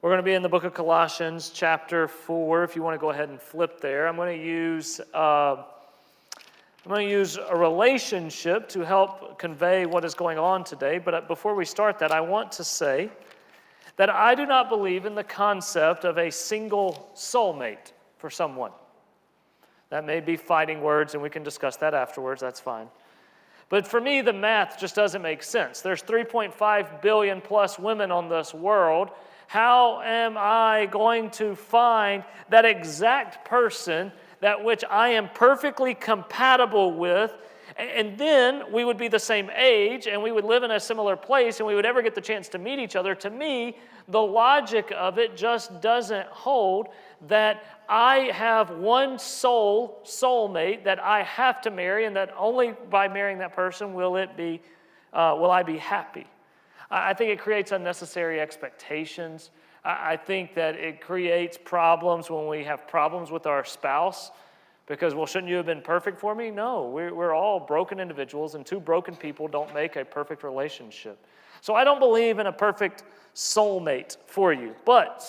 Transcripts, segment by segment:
We're going to be in the book of Colossians, chapter 4. If you want to go ahead and flip there, I'm going to use. Uh, I'm going to use a relationship to help convey what is going on today. But before we start that, I want to say that I do not believe in the concept of a single soulmate for someone. That may be fighting words, and we can discuss that afterwards. That's fine. But for me, the math just doesn't make sense. There's 3.5 billion plus women on this world. How am I going to find that exact person that which I am perfectly compatible with? And then we would be the same age and we would live in a similar place and we would ever get the chance to meet each other. To me, the logic of it just doesn't hold that I have one soul, soulmate that I have to marry, and that only by marrying that person will it be, uh, will I be happy. I think it creates unnecessary expectations. I think that it creates problems when we have problems with our spouse because, well, shouldn't you have been perfect for me? No, we're, we're all broken individuals, and two broken people don't make a perfect relationship. So I don't believe in a perfect soulmate for you. But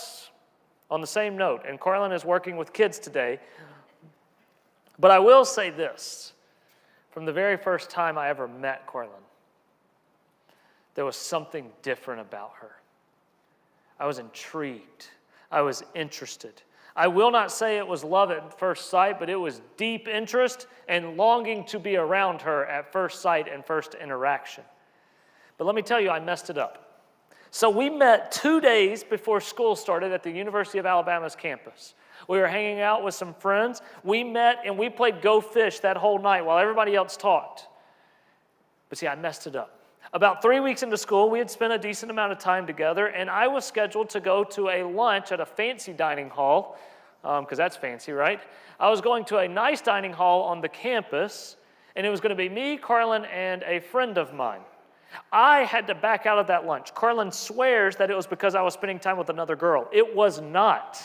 on the same note, and Carlin is working with kids today, but I will say this from the very first time I ever met Carlin, there was something different about her. I was intrigued, I was interested. I will not say it was love at first sight, but it was deep interest and longing to be around her at first sight and first interaction. But let me tell you, I messed it up. So we met two days before school started at the University of Alabama's campus. We were hanging out with some friends. We met and we played Go Fish that whole night while everybody else talked. But see, I messed it up. About three weeks into school, we had spent a decent amount of time together, and I was scheduled to go to a lunch at a fancy dining hall, because um, that's fancy, right? I was going to a nice dining hall on the campus, and it was going to be me, Carlin, and a friend of mine. I had to back out of that lunch. Carlin swears that it was because I was spending time with another girl. It was not.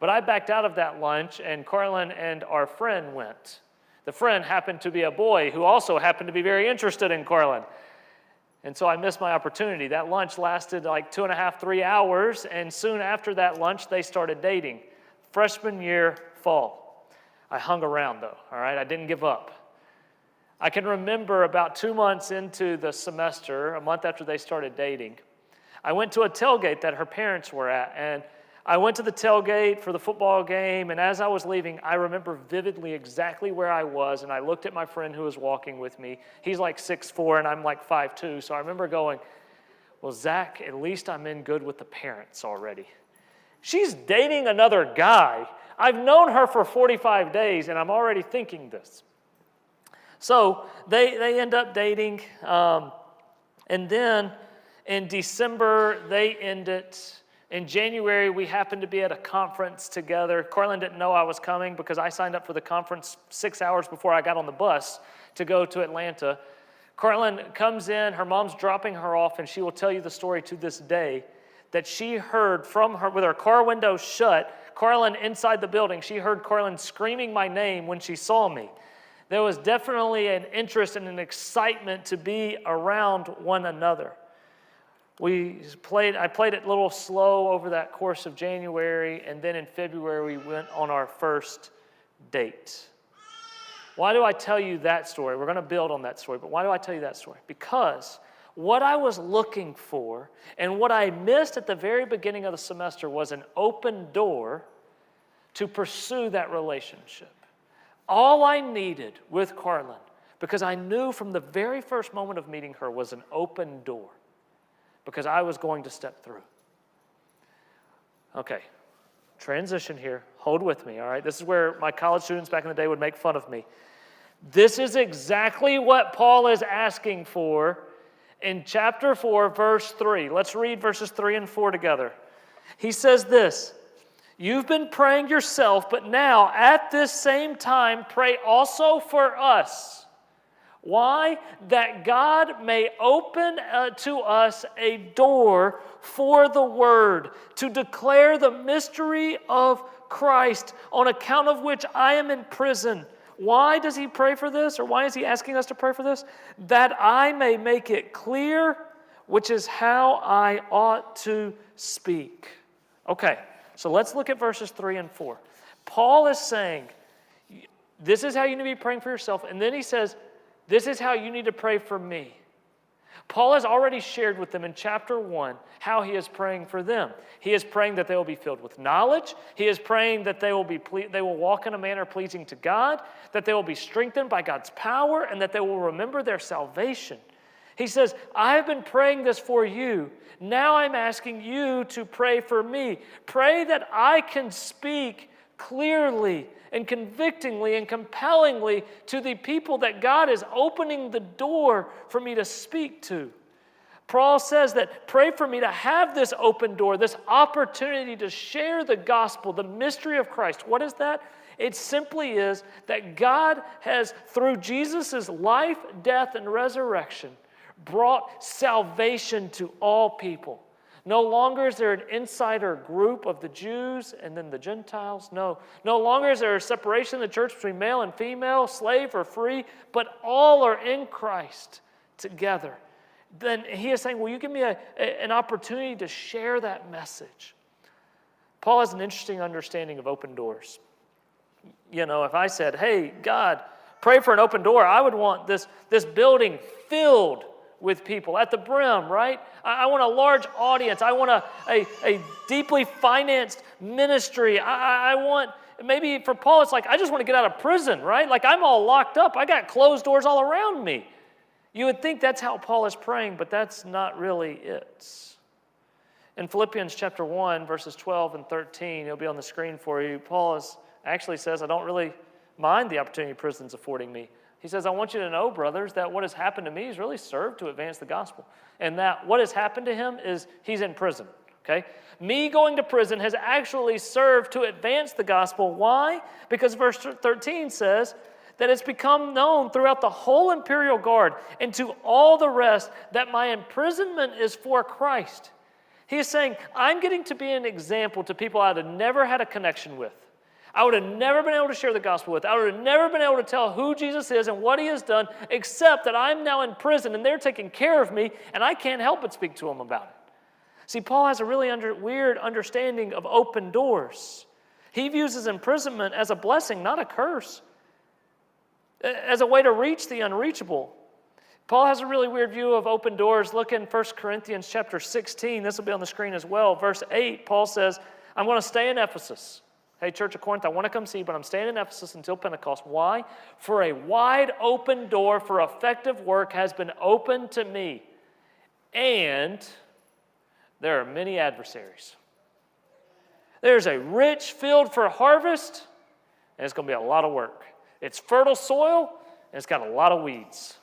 But I backed out of that lunch, and Carlin and our friend went. The friend happened to be a boy who also happened to be very interested in Carlin. And so I missed my opportunity. That lunch lasted like two and a half, three hours, and soon after that lunch, they started dating. Freshman year, fall. I hung around though, all right? I didn't give up. I can remember about two months into the semester, a month after they started dating, I went to a tailgate that her parents were at. And I went to the tailgate for the football game. And as I was leaving, I remember vividly exactly where I was. And I looked at my friend who was walking with me. He's like six four, and I'm like five two. So I remember going, Well, Zach, at least I'm in good with the parents already. She's dating another guy. I've known her for 45 days, and I'm already thinking this. So they, they end up dating. Um, and then in December, they end it. In January, we happened to be at a conference together. Carlin didn't know I was coming because I signed up for the conference six hours before I got on the bus to go to Atlanta. Carlin comes in, her mom's dropping her off, and she will tell you the story to this day that she heard from her with her car window shut. Carlin inside the building, she heard Carlin screaming my name when she saw me there was definitely an interest and an excitement to be around one another. We played, I played it a little slow over that course of January, and then in February, we went on our first date. Why do I tell you that story? We're going to build on that story, but why do I tell you that story? Because what I was looking for and what I missed at the very beginning of the semester was an open door to pursue that relationship. All I needed with Carlin, because I knew from the very first moment of meeting her, was an open door, because I was going to step through. Okay, transition here. Hold with me, all right? This is where my college students back in the day would make fun of me. This is exactly what Paul is asking for in chapter 4, verse 3. Let's read verses 3 and 4 together. He says this You've been praying yourself, but now at this same time, pray also for us. Why? That God may open uh, to us a door for the word to declare the mystery of Christ, on account of which I am in prison. Why does he pray for this, or why is he asking us to pray for this? That I may make it clear which is how I ought to speak. Okay, so let's look at verses 3 and 4. Paul is saying, This is how you need to be praying for yourself. And then he says, This is how you need to pray for me. Paul has already shared with them in chapter 1 how he is praying for them. He is praying that they will be filled with knowledge. He is praying that they will, be ple- they will walk in a manner pleasing to God, that they will be strengthened by God's power, and that they will remember their salvation. He says, I have been praying this for you. Now I'm asking you to pray for me. Pray that I can speak clearly and convictingly and compellingly to the people that God is opening the door for me to speak to. Paul says that pray for me to have this open door, this opportunity to share the gospel, the mystery of Christ. What is that? It simply is that God has, through Jesus' life, death, and resurrection, brought salvation to all people. No longer is there an insider group of the Jews and then the Gentiles. No. No longer is there a separation in the church between male and female, slave or free, but all are in Christ together. Then he is saying, Will you give me a, a, an opportunity to share that message? Paul has an interesting understanding of open doors. You know, if I said, Hey, God, pray for an open door, I would want this, this building filled with people at the brim, right? I, I want a large audience. I want a, a, a deeply financed ministry. I, I want, maybe for Paul, it's like, I just want to get out of prison, right? Like I'm all locked up. I got closed doors all around me. You would think that's how Paul is praying, but that's not really it. In Philippians chapter 1, verses 12 and 13, it'll be on the screen for you. Paul is, actually says, I don't really mind the opportunity prison's affording me. He says, I want you to know, brothers, that what has happened to me has really served to advance the gospel. And that what has happened to him is he's in prison. Okay? Me going to prison has actually served to advance the gospel. Why? Because verse 13 says that it's become known throughout the whole imperial guard and to all the rest that my imprisonment is for Christ. He is saying, I'm getting to be an example to people I'd have never had a connection with. I would have never been able to share the gospel with. I would have never been able to tell who Jesus is and what he has done, except that I'm now in prison and they're taking care of me, and I can't help but speak to them about it. See, Paul has a really under, weird understanding of open doors. He views his imprisonment as a blessing, not a curse, as a way to reach the unreachable. Paul has a really weird view of open doors. Look in 1 Corinthians chapter 16. This will be on the screen as well. Verse 8, Paul says, I'm going to stay in Ephesus. Hey, Church of Corinth, I want to come see you, but I'm staying in Ephesus until Pentecost. Why? For a wide open door for effective work has been opened to me, and there are many adversaries. There's a rich field for harvest, and it's going to be a lot of work. It's fertile soil, and it's got a lot of weeds.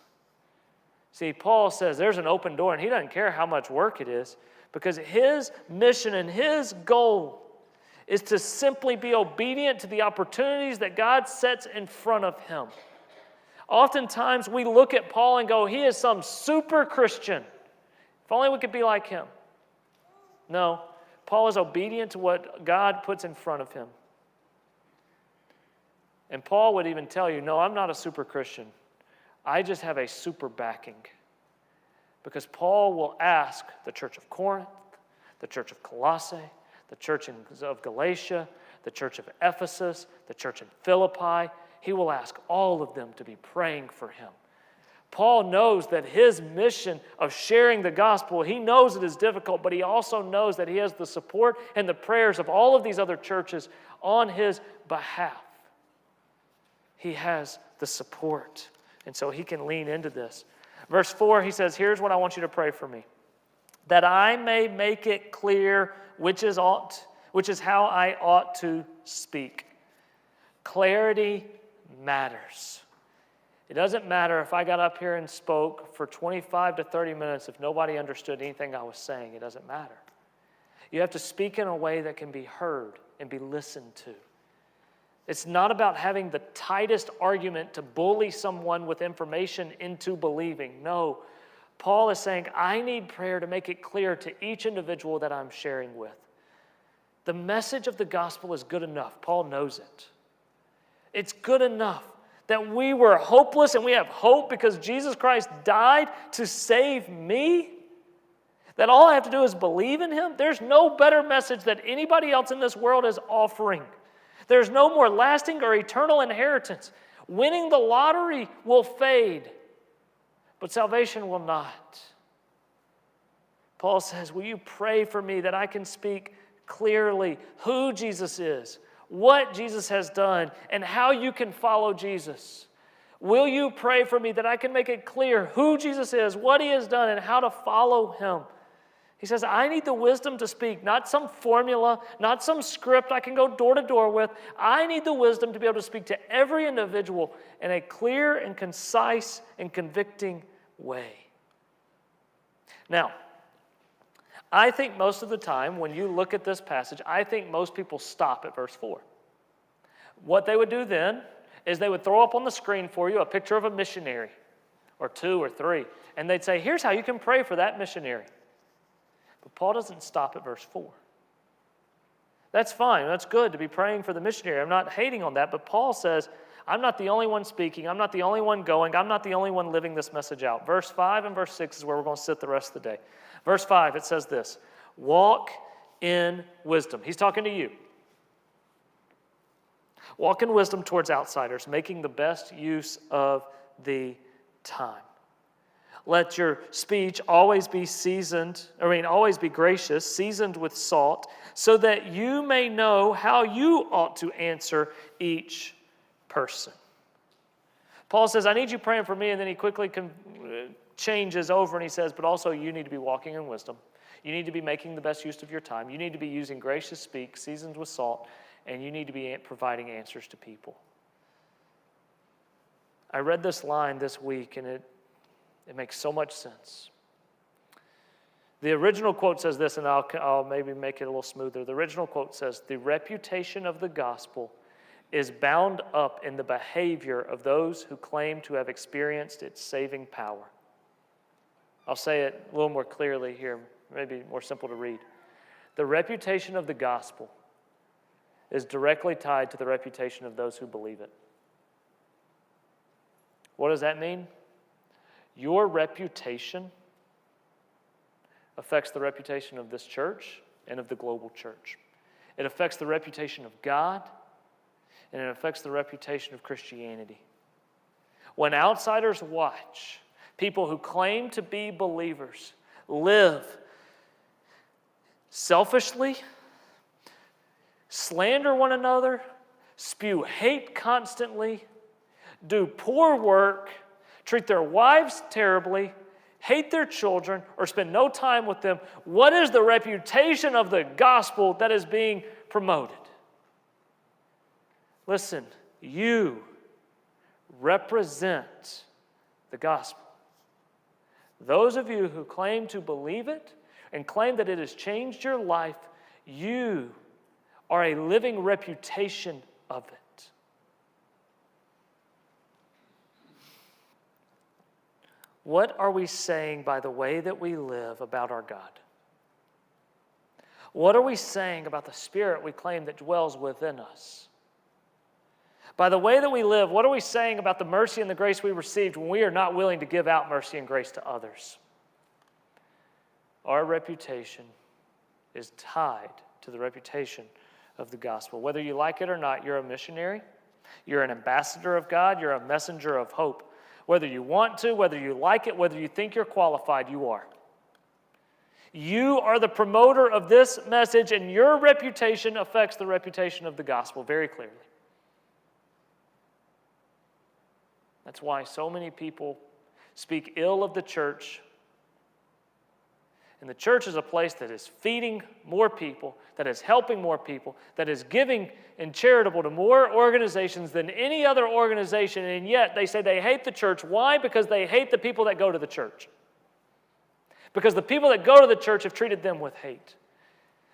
See, Paul says there's an open door, and he doesn't care how much work it is because his mission and his goal is to simply be obedient to the opportunities that God sets in front of him. Oftentimes we look at Paul and go, he is some super Christian. If only we could be like him. No, Paul is obedient to what God puts in front of him. And Paul would even tell you, no, I'm not a super Christian. I just have a super backing. Because Paul will ask the church of Corinth, the church of Colossae, the church of Galatia, the church of Ephesus, the church in Philippi. He will ask all of them to be praying for him. Paul knows that his mission of sharing the gospel, he knows it is difficult, but he also knows that he has the support and the prayers of all of these other churches on his behalf. He has the support, and so he can lean into this. Verse 4, he says, Here's what I want you to pray for me that I may make it clear which is ought, which is how I ought to speak. Clarity matters. It doesn't matter if I got up here and spoke for 25 to 30 minutes if nobody understood anything I was saying. It doesn't matter. You have to speak in a way that can be heard and be listened to. It's not about having the tightest argument to bully someone with information into believing. No, Paul is saying, I need prayer to make it clear to each individual that I'm sharing with. The message of the gospel is good enough. Paul knows it. It's good enough that we were hopeless and we have hope because Jesus Christ died to save me. That all I have to do is believe in Him? There's no better message that anybody else in this world is offering. There's no more lasting or eternal inheritance. Winning the lottery will fade, but salvation will not. Paul says, Will you pray for me that I can speak clearly who Jesus is, what Jesus has done, and how you can follow Jesus? Will you pray for me that I can make it clear who Jesus is, what he has done, and how to follow him? He says, I need the wisdom to speak, not some formula, not some script I can go door to door with. I need the wisdom to be able to speak to every individual in a clear and concise and convicting way. Now, I think most of the time when you look at this passage, I think most people stop at verse 4. What they would do then is they would throw up on the screen for you a picture of a missionary or two or three, and they'd say, Here's how you can pray for that missionary. But Paul doesn't stop at verse 4. That's fine. That's good to be praying for the missionary. I'm not hating on that, but Paul says, I'm not the only one speaking. I'm not the only one going. I'm not the only one living this message out. Verse 5 and verse 6 is where we're going to sit the rest of the day. Verse 5, it says this Walk in wisdom. He's talking to you. Walk in wisdom towards outsiders, making the best use of the time. Let your speech always be seasoned, I mean, always be gracious, seasoned with salt, so that you may know how you ought to answer each person. Paul says, I need you praying for me, and then he quickly con- uh, changes over and he says, But also, you need to be walking in wisdom. You need to be making the best use of your time. You need to be using gracious speak, seasoned with salt, and you need to be providing answers to people. I read this line this week, and it it makes so much sense. The original quote says this, and I'll, I'll maybe make it a little smoother. The original quote says, The reputation of the gospel is bound up in the behavior of those who claim to have experienced its saving power. I'll say it a little more clearly here, maybe more simple to read. The reputation of the gospel is directly tied to the reputation of those who believe it. What does that mean? Your reputation affects the reputation of this church and of the global church. It affects the reputation of God and it affects the reputation of Christianity. When outsiders watch people who claim to be believers live selfishly, slander one another, spew hate constantly, do poor work, treat their wives terribly, hate their children, or spend no time with them, what is the reputation of the gospel that is being promoted? Listen, you represent the gospel. Those of you who claim to believe it and claim that it has changed your life, you are a living reputation of it. What are we saying by the way that we live about our God? What are we saying about the Spirit we claim that dwells within us? By the way that we live, what are we saying about the mercy and the grace we received when we are not willing to give out mercy and grace to others? Our reputation is tied to the reputation of the gospel. Whether you like it or not, you're a missionary, you're an ambassador of God, you're a messenger of hope. Whether you want to, whether you like it, whether you think you're qualified, you are. You are the promoter of this message, and your reputation affects the reputation of the gospel very clearly. That's why so many people speak ill of the church and the church is a place that is feeding more people, that is helping more people, that is giving and charitable to more organizations than any other organization. And yet they say they hate the church. Why? Because they hate the people that go to the church. Because the people that go to the church have treated them with hate.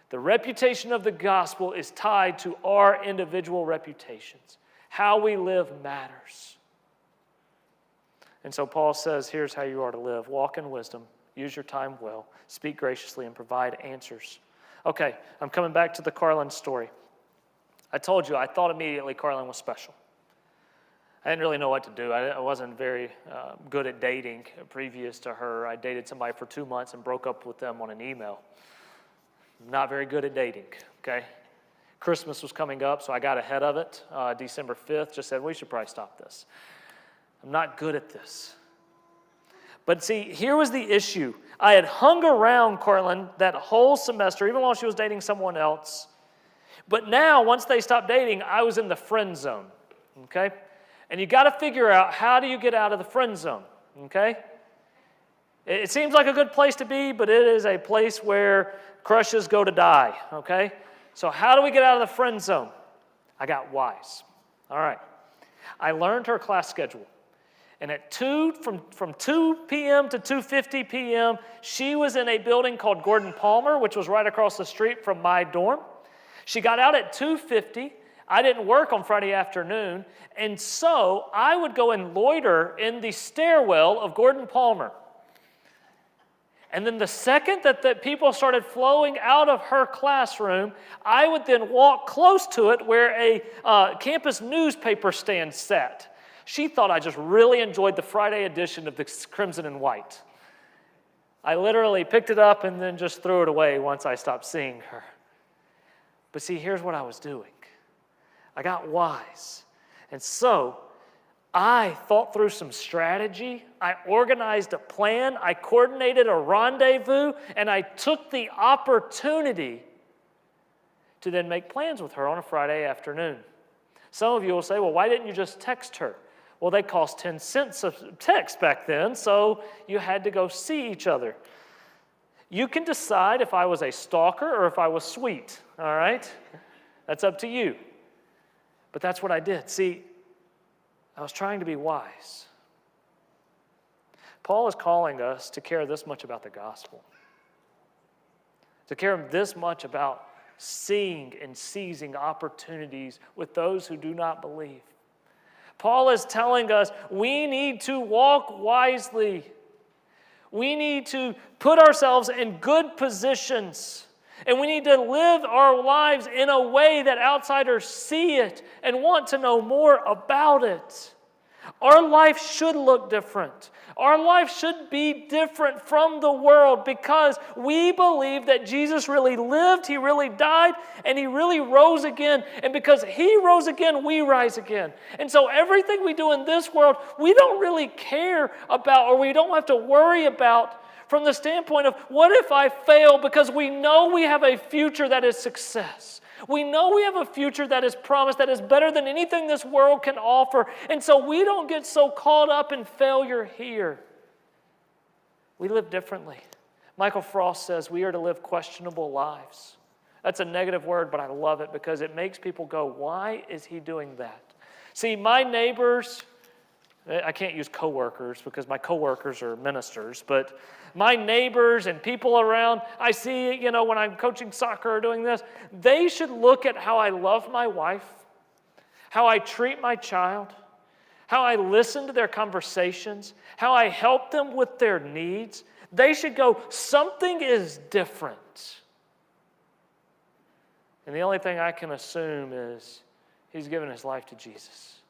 The reputation of the gospel is tied to our individual reputations. How we live matters. And so Paul says, here's how you are to live walk in wisdom Use your time well, speak graciously, and provide answers. Okay, I'm coming back to the Carlin story. I told you I thought immediately Carlin was special. I didn't really know what to do. I, I wasn't very uh, good at dating previous to her. I dated somebody for two months and broke up with them on an email. Not very good at dating, okay? Christmas was coming up, so I got ahead of it. Uh, December 5th, just said, we should probably stop this. I'm not good at this. But see, here was the issue. I had hung around Carlin that whole semester, even while she was dating someone else. But now, once they stopped dating, I was in the friend zone, okay? And you got to figure out how do you get out of the friend zone, okay? It seems like a good place to be, but it is a place where crushes go to die, okay? So, how do we get out of the friend zone? I got wise. All right. I learned her class schedule. And at 2 from, from 2 p.m. to 2:50 p.m., she was in a building called Gordon Palmer, which was right across the street from my dorm. She got out at 2:50 I didn't work on Friday afternoon, and so I would go and loiter in the stairwell of Gordon Palmer. And then the second that the people started flowing out of her classroom, I would then walk close to it where a uh, campus newspaper stand sat. She thought I just really enjoyed the Friday edition of the Crimson and White. I literally picked it up and then just threw it away once I stopped seeing her. But see, here's what I was doing I got wise. And so I thought through some strategy. I organized a plan. I coordinated a rendezvous. And I took the opportunity to then make plans with her on a Friday afternoon. Some of you will say, well, why didn't you just text her? Well, they cost 10 cents a text back then, so you had to go see each other. You can decide if I was a stalker or if I was sweet, all right? That's up to you. But that's what I did. See, I was trying to be wise. Paul is calling us to care this much about the gospel, to care this much about seeing and seizing opportunities with those who do not believe. Paul is telling us we need to walk wisely. We need to put ourselves in good positions and we need to live our lives in a way that outsiders see it and want to know more about it. Our life should look different. Our life should be different from the world because we believe that Jesus really lived, He really died, and He really rose again. And because He rose again, we rise again. And so everything we do in this world, we don't really care about or we don't have to worry about from the standpoint of what if I fail because we know we have a future that is success. We know we have a future that is promised that is better than anything this world can offer. And so we don't get so caught up in failure here. We live differently. Michael Frost says we are to live questionable lives. That's a negative word, but I love it because it makes people go, why is he doing that? See, my neighbors, I can't use coworkers because my coworkers are ministers, but my neighbors and people around, I see, you know, when I'm coaching soccer or doing this, they should look at how I love my wife, how I treat my child, how I listen to their conversations, how I help them with their needs. They should go, something is different. And the only thing I can assume is he's given his life to Jesus.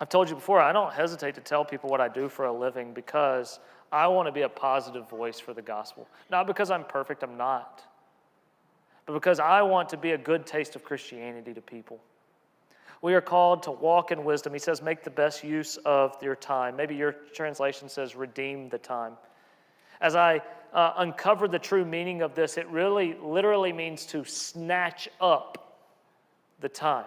I've told you before, I don't hesitate to tell people what I do for a living because I want to be a positive voice for the gospel. Not because I'm perfect, I'm not, but because I want to be a good taste of Christianity to people. We are called to walk in wisdom. He says, make the best use of your time. Maybe your translation says, redeem the time. As I uh, uncovered the true meaning of this, it really literally means to snatch up the time.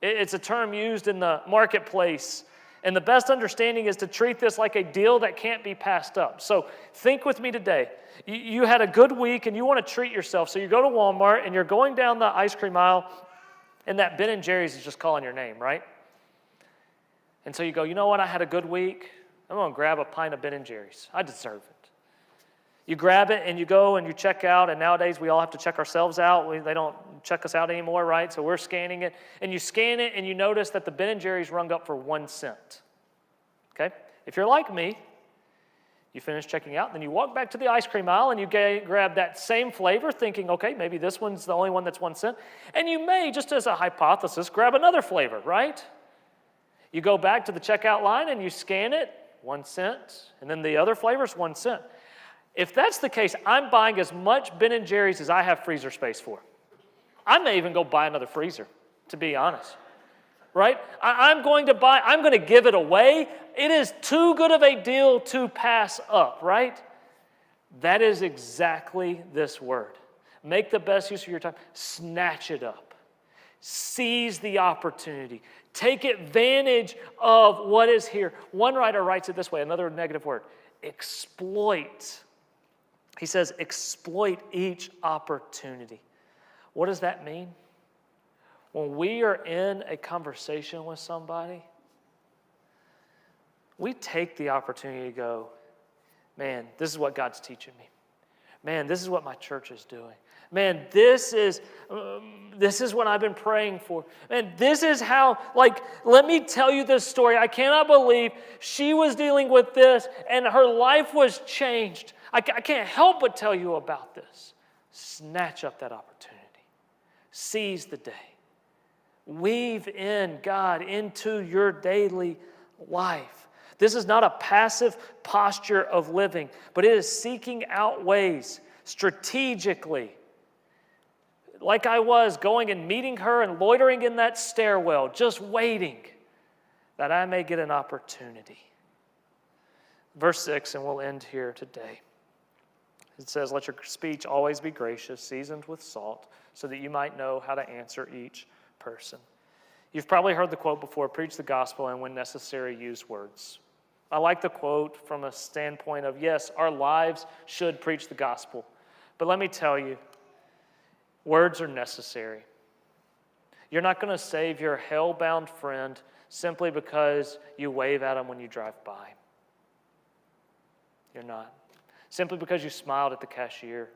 It's a term used in the marketplace. And the best understanding is to treat this like a deal that can't be passed up. So think with me today. You had a good week and you want to treat yourself. So you go to Walmart and you're going down the ice cream aisle, and that Ben and Jerry's is just calling your name, right? And so you go, you know what? I had a good week. I'm going to grab a pint of Ben and Jerry's. I deserve it. You grab it and you go and you check out, and nowadays we all have to check ourselves out. We, they don't check us out anymore, right? So we're scanning it. And you scan it and you notice that the Ben & Jerry's rung up for one cent. Okay? If you're like me, you finish checking out, then you walk back to the ice cream aisle and you grab that same flavor, thinking, okay, maybe this one's the only one that's one cent. And you may, just as a hypothesis, grab another flavor, right? You go back to the checkout line and you scan it, one cent, and then the other flavors, one cent. If that's the case, I'm buying as much Ben and Jerry's as I have freezer space for. I may even go buy another freezer, to be honest. Right? I, am going to buy, I'm going to give it away. It is too good of a deal to pass up, right? That is exactly this word. Make the best use of your time, snatch it up, seize the opportunity, take advantage of what is here. One writer writes it this way another negative word exploit. He says, exploit each opportunity. What does that mean? When we are in a conversation with somebody, we take the opportunity to go, man, this is what God's teaching me. Man, this is what my church is doing. Man, this is um, this is what I've been praying for. Man, this is how like let me tell you this story. I cannot believe she was dealing with this and her life was changed. I, I can't help but tell you about this. Snatch up that opportunity. Seize the day. Weave in God into your daily life. This is not a passive posture of living, but it is seeking out ways strategically. Like I was going and meeting her and loitering in that stairwell, just waiting that I may get an opportunity. Verse 6, and we'll end here today. It says, Let your speech always be gracious, seasoned with salt, so that you might know how to answer each person. You've probably heard the quote before preach the gospel and, when necessary, use words. I like the quote from a standpoint of yes, our lives should preach the gospel. But let me tell you, words are necessary. You're not going to save your hell bound friend simply because you wave at him when you drive by. You're not. Simply because you smiled at the cashier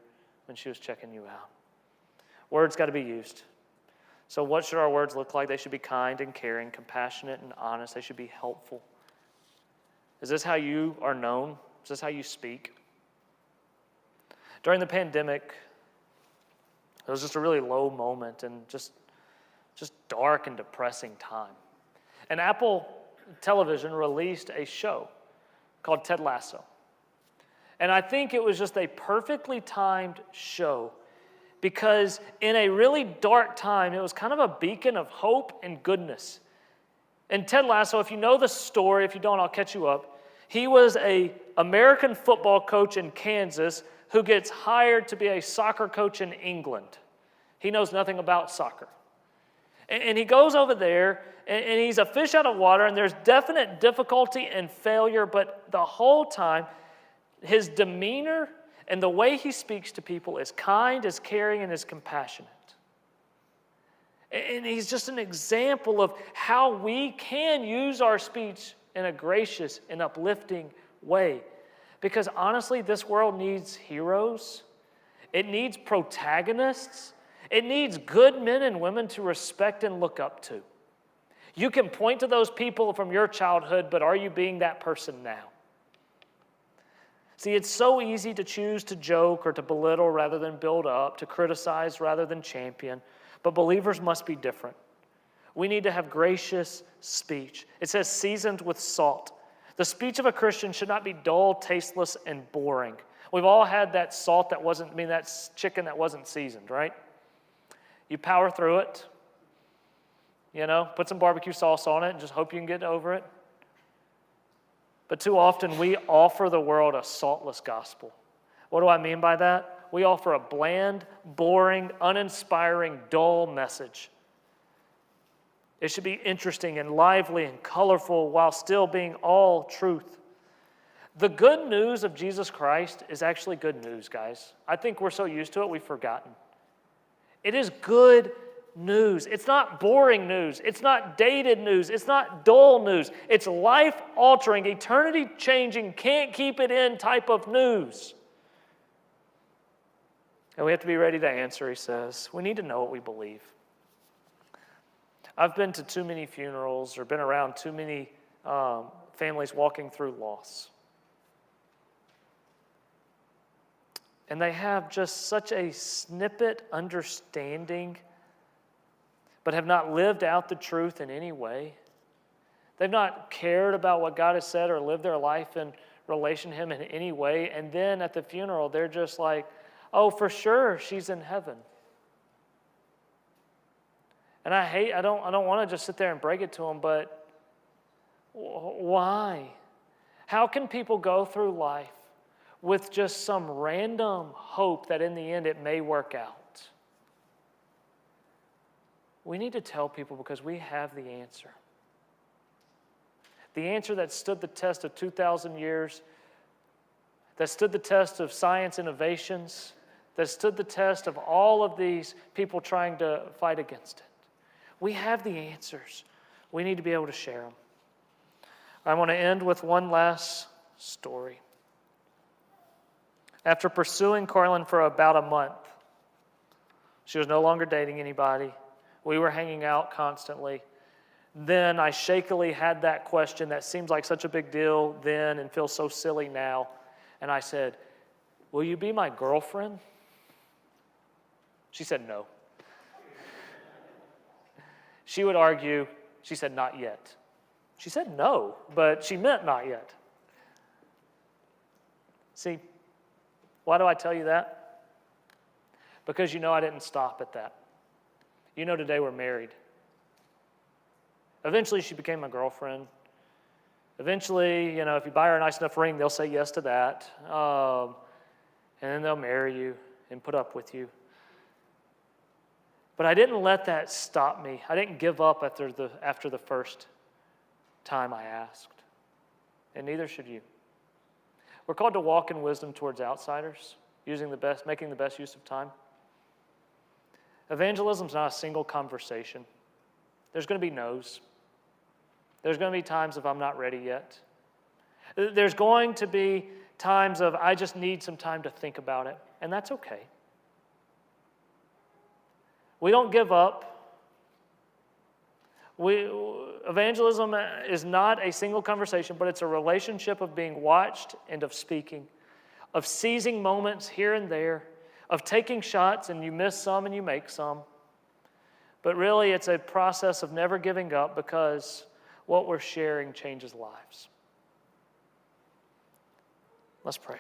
when she was checking you out. Words got to be used. So, what should our words look like? They should be kind and caring, compassionate and honest. They should be helpful. Is this how you are known? Is this how you speak? During the pandemic, it was just a really low moment and just, just dark and depressing time. And Apple Television released a show called Ted Lasso. And I think it was just a perfectly timed show because in a really dark time, it was kind of a beacon of hope and goodness. And Ted Lasso, if you know the story, if you don't, I'll catch you up. He was a American football coach in Kansas who gets hired to be a soccer coach in England. He knows nothing about soccer. And, he goes over there and, and he's a fish out of water, and there's definite difficulty and failure, but the whole time, his demeanor and the way he speaks to people is kind, is caring, and is compassionate. And he's just an example of how we can use our speech in a gracious and uplifting way. Because honestly, this world needs heroes, it needs protagonists, it needs good men and women to respect and look up to. You can point to those people from your childhood, but are you being that person now? See, it's so easy to choose to joke or to belittle rather than build up, to criticize rather than champion, but believers must be different. We need to have gracious speech. It says, seasoned with salt. The speech of a Christian should not be dull, tasteless, and boring. We've all had that salt that wasn't, I mean, that chicken that wasn't seasoned, right? You power through it, you know, put some barbecue sauce on it and just hope you can get over it. But too often we offer the world a saltless gospel. What do I mean by that? We offer a bland, boring, uninspiring, dull message. It should be interesting and lively and colorful while still being all truth. The good news of Jesus Christ is actually good news, guys. I think we're so used to it, we've forgotten. It is good news. It's not boring news. It's not dated news. It's not dull news. It's life altering, eternity changing, can't keep it in type of news. And we have to be ready to answer, he says. We need to know what we believe. I've been to too many funerals or been around too many um, families walking through loss. And they have just such a snippet understanding, but have not lived out the truth in any way. They've not cared about what God has said or lived their life in relation to Him in any way. And then at the funeral, they're just like, oh, for sure, she's in heaven. And I hate, I don't, I don't want to just sit there and break it to them, but why? How can people go through life with just some random hope that in the end it may work out? We need to tell people because we have the answer. The answer that stood the test of 2,000 years, that stood the test of science innovations, that stood the test of all of these people trying to fight against it. We have the answers. We need to be able to share them. I want to end with one last story. After pursuing Carlin for about a month, she was no longer dating anybody. We were hanging out constantly. Then I shakily had that question that seems like such a big deal then and feels so silly now. And I said, Will you be my girlfriend? She said, No. She would argue, she said, Not yet. She said no, but she meant not yet. See, why do I tell you that? Because you know I didn't stop at that. You know today we're married. Eventually, she became my girlfriend. Eventually, you know, if you buy her a nice enough ring, they'll say yes to that. Um, and then they'll marry you and put up with you. But I didn't let that stop me. I didn't give up after the, after the first time I asked. And neither should you. We're called to walk in wisdom towards outsiders, using the best, making the best use of time. Evangelism is not a single conversation. There's going to be no's. There's going to be times of I'm not ready yet. There's going to be times of I just need some time to think about it, and that's okay. We don't give up. We, evangelism is not a single conversation, but it's a relationship of being watched and of speaking, of seizing moments here and there, of taking shots and you miss some and you make some. But really, it's a process of never giving up because what we're sharing changes lives. Let's pray.